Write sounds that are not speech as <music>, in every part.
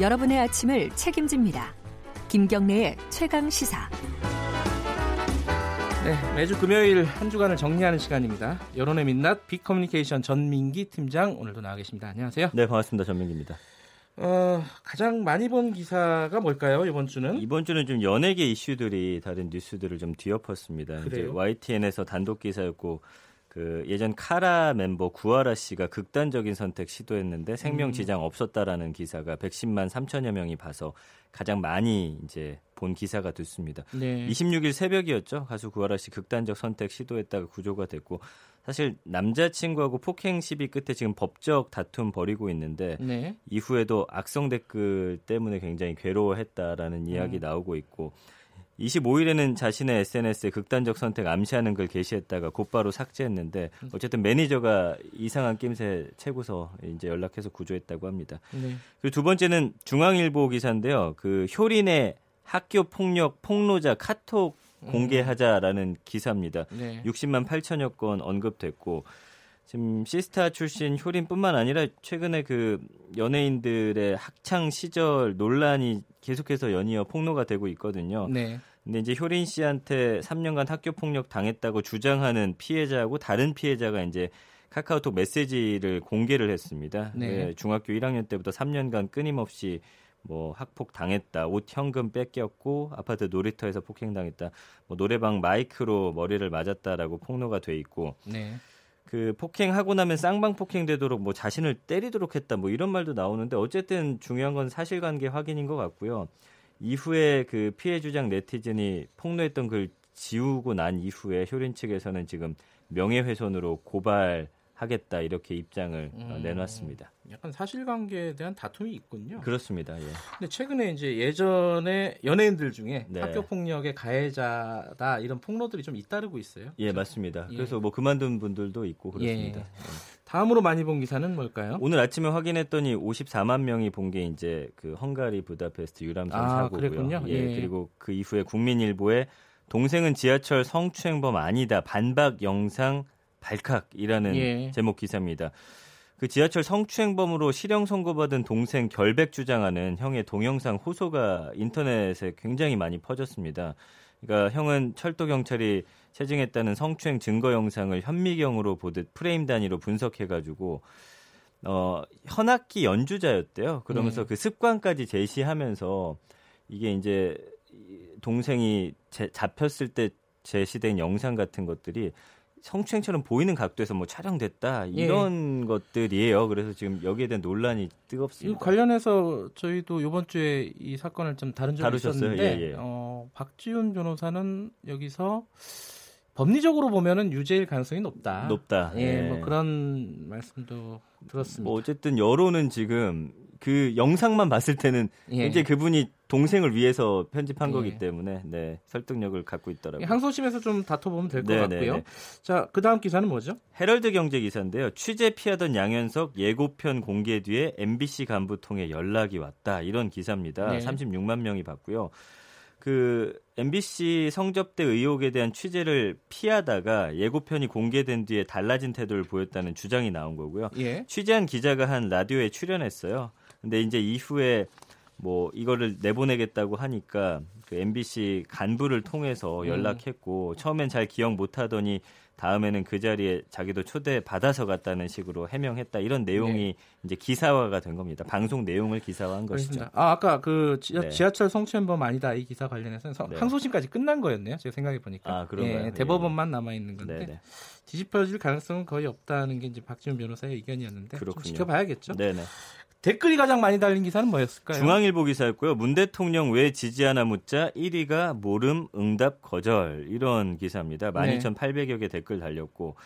여러분의 아침을 책임집니다. 김경래의 최강 시사. 네, 매주 금요일 한 주간을 정리하는 시간입니다. 여론의 민낯 빅커뮤니케이션 전민기 팀장 오늘도 나와 계십니다. 안녕하세요. 네, 반갑습니다. 전민기입니다. 어, 가장 많이 본 기사가 뭘까요? 이번 주는? 이번 주는 좀 연예계 이슈들이 다른 뉴스들을 좀 뒤엎었습니다. 그래요? 이제 YTN에서 단독 기사였고 그 예전 카라 멤버 구하라 씨가 극단적인 선택 시도했는데 생명 지장 없었다라는 기사가 110만 3천여 명이 봐서 가장 많이 이제 본 기사가 됐습니다. 네. 26일 새벽이었죠. 가수 구하라 씨 극단적 선택 시도했다가 구조가 됐고 사실 남자친구하고 폭행 시비 끝에 지금 법적 다툼 벌이고 있는데 네. 이후에도 악성 댓글 때문에 굉장히 괴로워했다라는 이야기 음. 나오고 있고 25일에는 자신의 SNS에 극단적 선택 암시하는 글 게시했다가 곧바로 삭제했는데 음. 어쨌든 매니저가 이상한 낌새 채고서 이제 연락해서 구조했다고 합니다. 네. 그리고 두 번째는 중앙일보 기사인데요. 그 효린의 학교 폭력 폭로자 카톡 공개하자라는 기사입니다. 네. 60만 8천여 건 언급됐고 지금 시스타 출신 효린뿐만 아니라 최근에 그 연예인들의 학창 시절 논란이 계속해서 연이어 폭로가 되고 있거든요. 네. 근데 이제 효린 씨한테 3년간 학교 폭력 당했다고 주장하는 피해자하고 다른 피해자가 이제 카카오톡 메시지를 공개를 했습니다. 네. 네, 중학교 1학년 때부터 3년간 끊임없이 뭐 학폭 당했다, 옷 현금 뺏겼고 아파트 놀이터에서 폭행당했다, 뭐 노래방 마이크로 머리를 맞았다라고 폭로가 돼 있고 네. 그 폭행하고 나면 쌍방 폭행되도록 뭐 자신을 때리도록 했다 뭐 이런 말도 나오는데 어쨌든 중요한 건 사실관계 확인인 것 같고요. 이후에 그 피해 주장 네티즌이 폭로했던 글 지우고 난 이후에 효린 측에서는 지금 명예훼손으로 고발 하겠다 이렇게 입장을 어, 음. 내놨습니다. 약간 사실관계에 대한 다툼이 있군요. 그렇습니다. 예. 근데 최근에 이제 예전에 연예인들 중에 네. 학교 폭력의 가해자다 이런 폭로들이 좀 잇따르고 있어요. 예, 맞습니다. 예. 그래서 뭐 그만둔 분들도 있고 그렇습니다. 예. 예. 다음으로 많이 본 기사는 뭘까요? 오늘 아침에 확인했더니 54만 명이 본 게 이제 그 헝가리 부다페스트 유람선 아, 사고고요. 그랬군요. 예, 예. 그리고 그 이후에 국민일보에 동생은 지하철 성추행범 아니다. 반박 영상 발칵이라는 예. 제목 기사입니다. 그 지하철 성추행범으로 실형 선고받은 동생 결백 주장하는 형의 동영상 호소가 인터넷에 굉장히 많이 퍼졌습니다. 그러니까 형은 철도 경찰이 체증했다는 성추행 증거 영상을 현미경으로 보듯 프레임 단위로 분석해가지고 어 현악기 연주자였대요. 그러면서 네. 그 습관까지 제시하면서 이게 이제 이 동생이 제- 잡혔을 때 제시된 영상 같은 것들이 성추행처럼 보이는 각도에서 뭐 촬영됐다 예. 이런 것들이에요. 그래서 지금 여기에 대한 논란이 이 뜨겁습니다. 관련해서 저희도 이번 주에 이 사건을 좀 다룬 적이 다루셨어요? 있었는데 예, 예. 어, 박지훈 변호사는 여기서 법리적으로 보면은 유죄일 가능성이 높다. 높다. 예, 예. 뭐 그런 말씀도 들었습니다. 뭐 어쨌든 여론은 지금 그 영상만 봤을 때는 예. 이제 그분이 동생을 위해서 편집한 예. 거기 때문에 네, 설득력을 갖고 있더라고요. 항소심에서 좀 다퉈보면 될것 네, 같고요. 네, 네. 자, 그 다음 기사는 뭐죠? 헤럴드 경제 기사인데요. 취재 피하던 양현석 예고편 공개 뒤에 MBC 간부 통해 연락이 왔다. 이런 기사입니다. 네. 36만 명이 봤고요. 그 MBC 성접대 의혹에 대한 취재를 피하다가 예고편이 공개된 뒤에 달라진 태도를 보였다는 주장이 나온 거고요. 예. 취재한 기자가 한 라디오에 출연했어요. 근데 이제 이후에 뭐 이거를 내보내겠다고 하니까 그 MBC 간부를 통해서 연락했고 처음엔 잘 기억 못 하더니 다음에는 그 자리에 자기도 초대 받아서 갔다는 식으로 해명했다. 이런 내용이 이제 기사화가 된 겁니다. 방송 내용을 기사화한 것이죠. 그렇습니다. 아, 아까 그 지하, 네. 지하 철 성추행범 아니다 이 기사 관련해서 서- 네. 항소심까지 끝난 거였네요. 제가 생각해 보니까. 아, 그런가요? 예, 대법원만 남아 있는 건데 네, 네. 뒤집혀질 가능성은 거의 없다는 게 이제 박지훈 변호사의 의견이었는데. 지켜봐야겠죠. 네, 네. 댓글이 가장 많이 달린 기사는 뭐였을까요? 중앙일보 기사였고요. 문 대통령 왜 지지하나 묻자 1위가 모름, 응답, 거절 이런 기사입니다. 네. 12,800여 개 댓글 달렸고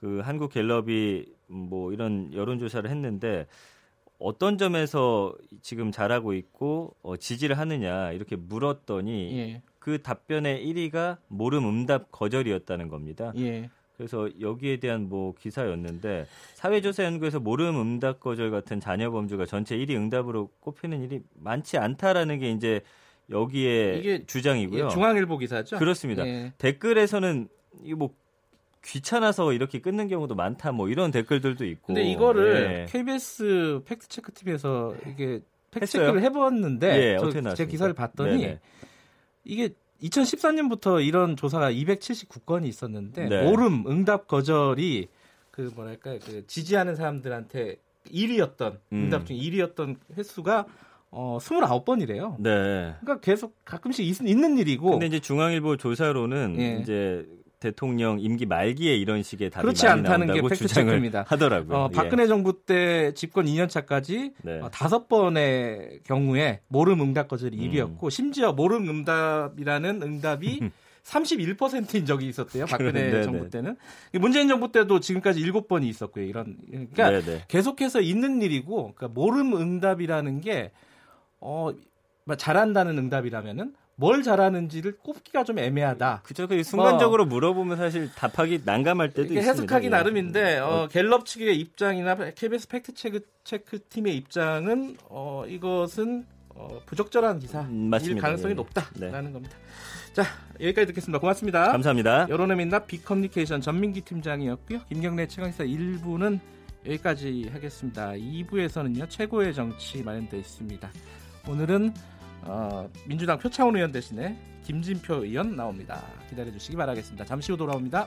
그 한국 갤럽이 뭐 이런 여론 조사를 했는데 어떤 점에서 지금 잘하고 있고 어, 지지를 하느냐 이렇게 물었더니 예, 그 답변의 1위가 모름, 응답, 거절이었다는 겁니다. 예. 그래서 여기에 대한 뭐 기사였는데 사회조사 연구에서 모름 응답 거절 같은 잔여 범주가 전체 1위 응답으로 꼽히는 일이 많지 않다라는 게 이제 여기에 이게 주장이고요. 예, 중앙일보 기사죠. 그렇습니다. 예. 댓글에서는 이뭐 귀찮아서 이렇게 끊는 경우도 많다 뭐 이런 댓글들도 있고. 근데 이거를 예. KBS 팩트 체크 TV에서 이게 팩트 체크를 해봤는데 예, 저, 어떻게 제 기사를 봤더니 네네. 이게 2014년부터 이런 조사가 279건이 있었는데 네. 모름, 응답 거절이 그 뭐랄까 그 지지하는 사람들한테 1위였던 음. 응답 중 1위였던 횟수가 어 29번이래요. 네. 그러니까 계속 가끔씩 있, 있는 일이고 근데 이제 중앙일보 조사로는 예. 이제 대통령 임기 말기에 이런 식의 답이 그렇지 많이 않다는 게 나온다고 팩트 주장을 체크입니다. 하더라고요. 어, 예. 박근혜 정부 때 집권 2년 차까지 네. 어, 다섯 번의 경우에 모름 응답 거절이 음. 1위였고 심지어 모름 응답이라는 응답이 <laughs> 31%인 적이 있었대요. 박근혜 네네. 정부 때는. 문재인 정부 때도 지금까지 7번이 있었고요. 이런 그러니까 네네. 계속해서 있는 일이고 그러니까 모름 응답이라는 게 어, 뭐 잘한다는 응답이라면은 뭘 잘하는지를 꼽기가 좀 애매하다. 그죠. 그 순간적으로 물어보면 사실 답하기 난감할 때도 있습니다. 해석하기 예. 나름인데 어, 갤럽 측의 입장이나 KBS 팩트 체크, 체크 팀의 입장은 어, 이것은 어, 부적절한 기사일 음. 가능성이 예. 높다라는 겁니다. 자 여기까지 듣겠습니다. 고맙습니다. 감사합니다. 여론의 민낯 빅커뮤니케이션 전민기 팀장이었고요. 김경래 최강시사 1부는 여기까지 하겠습니다. 2부에서는요 최고의 정치 마련되어 있습니다. 오늘은 어, 민주당 표창원 의원 대신에 김진표 의원 나옵니다. 기다려주시기 바라겠습니다. 잠시 후 돌아옵니다.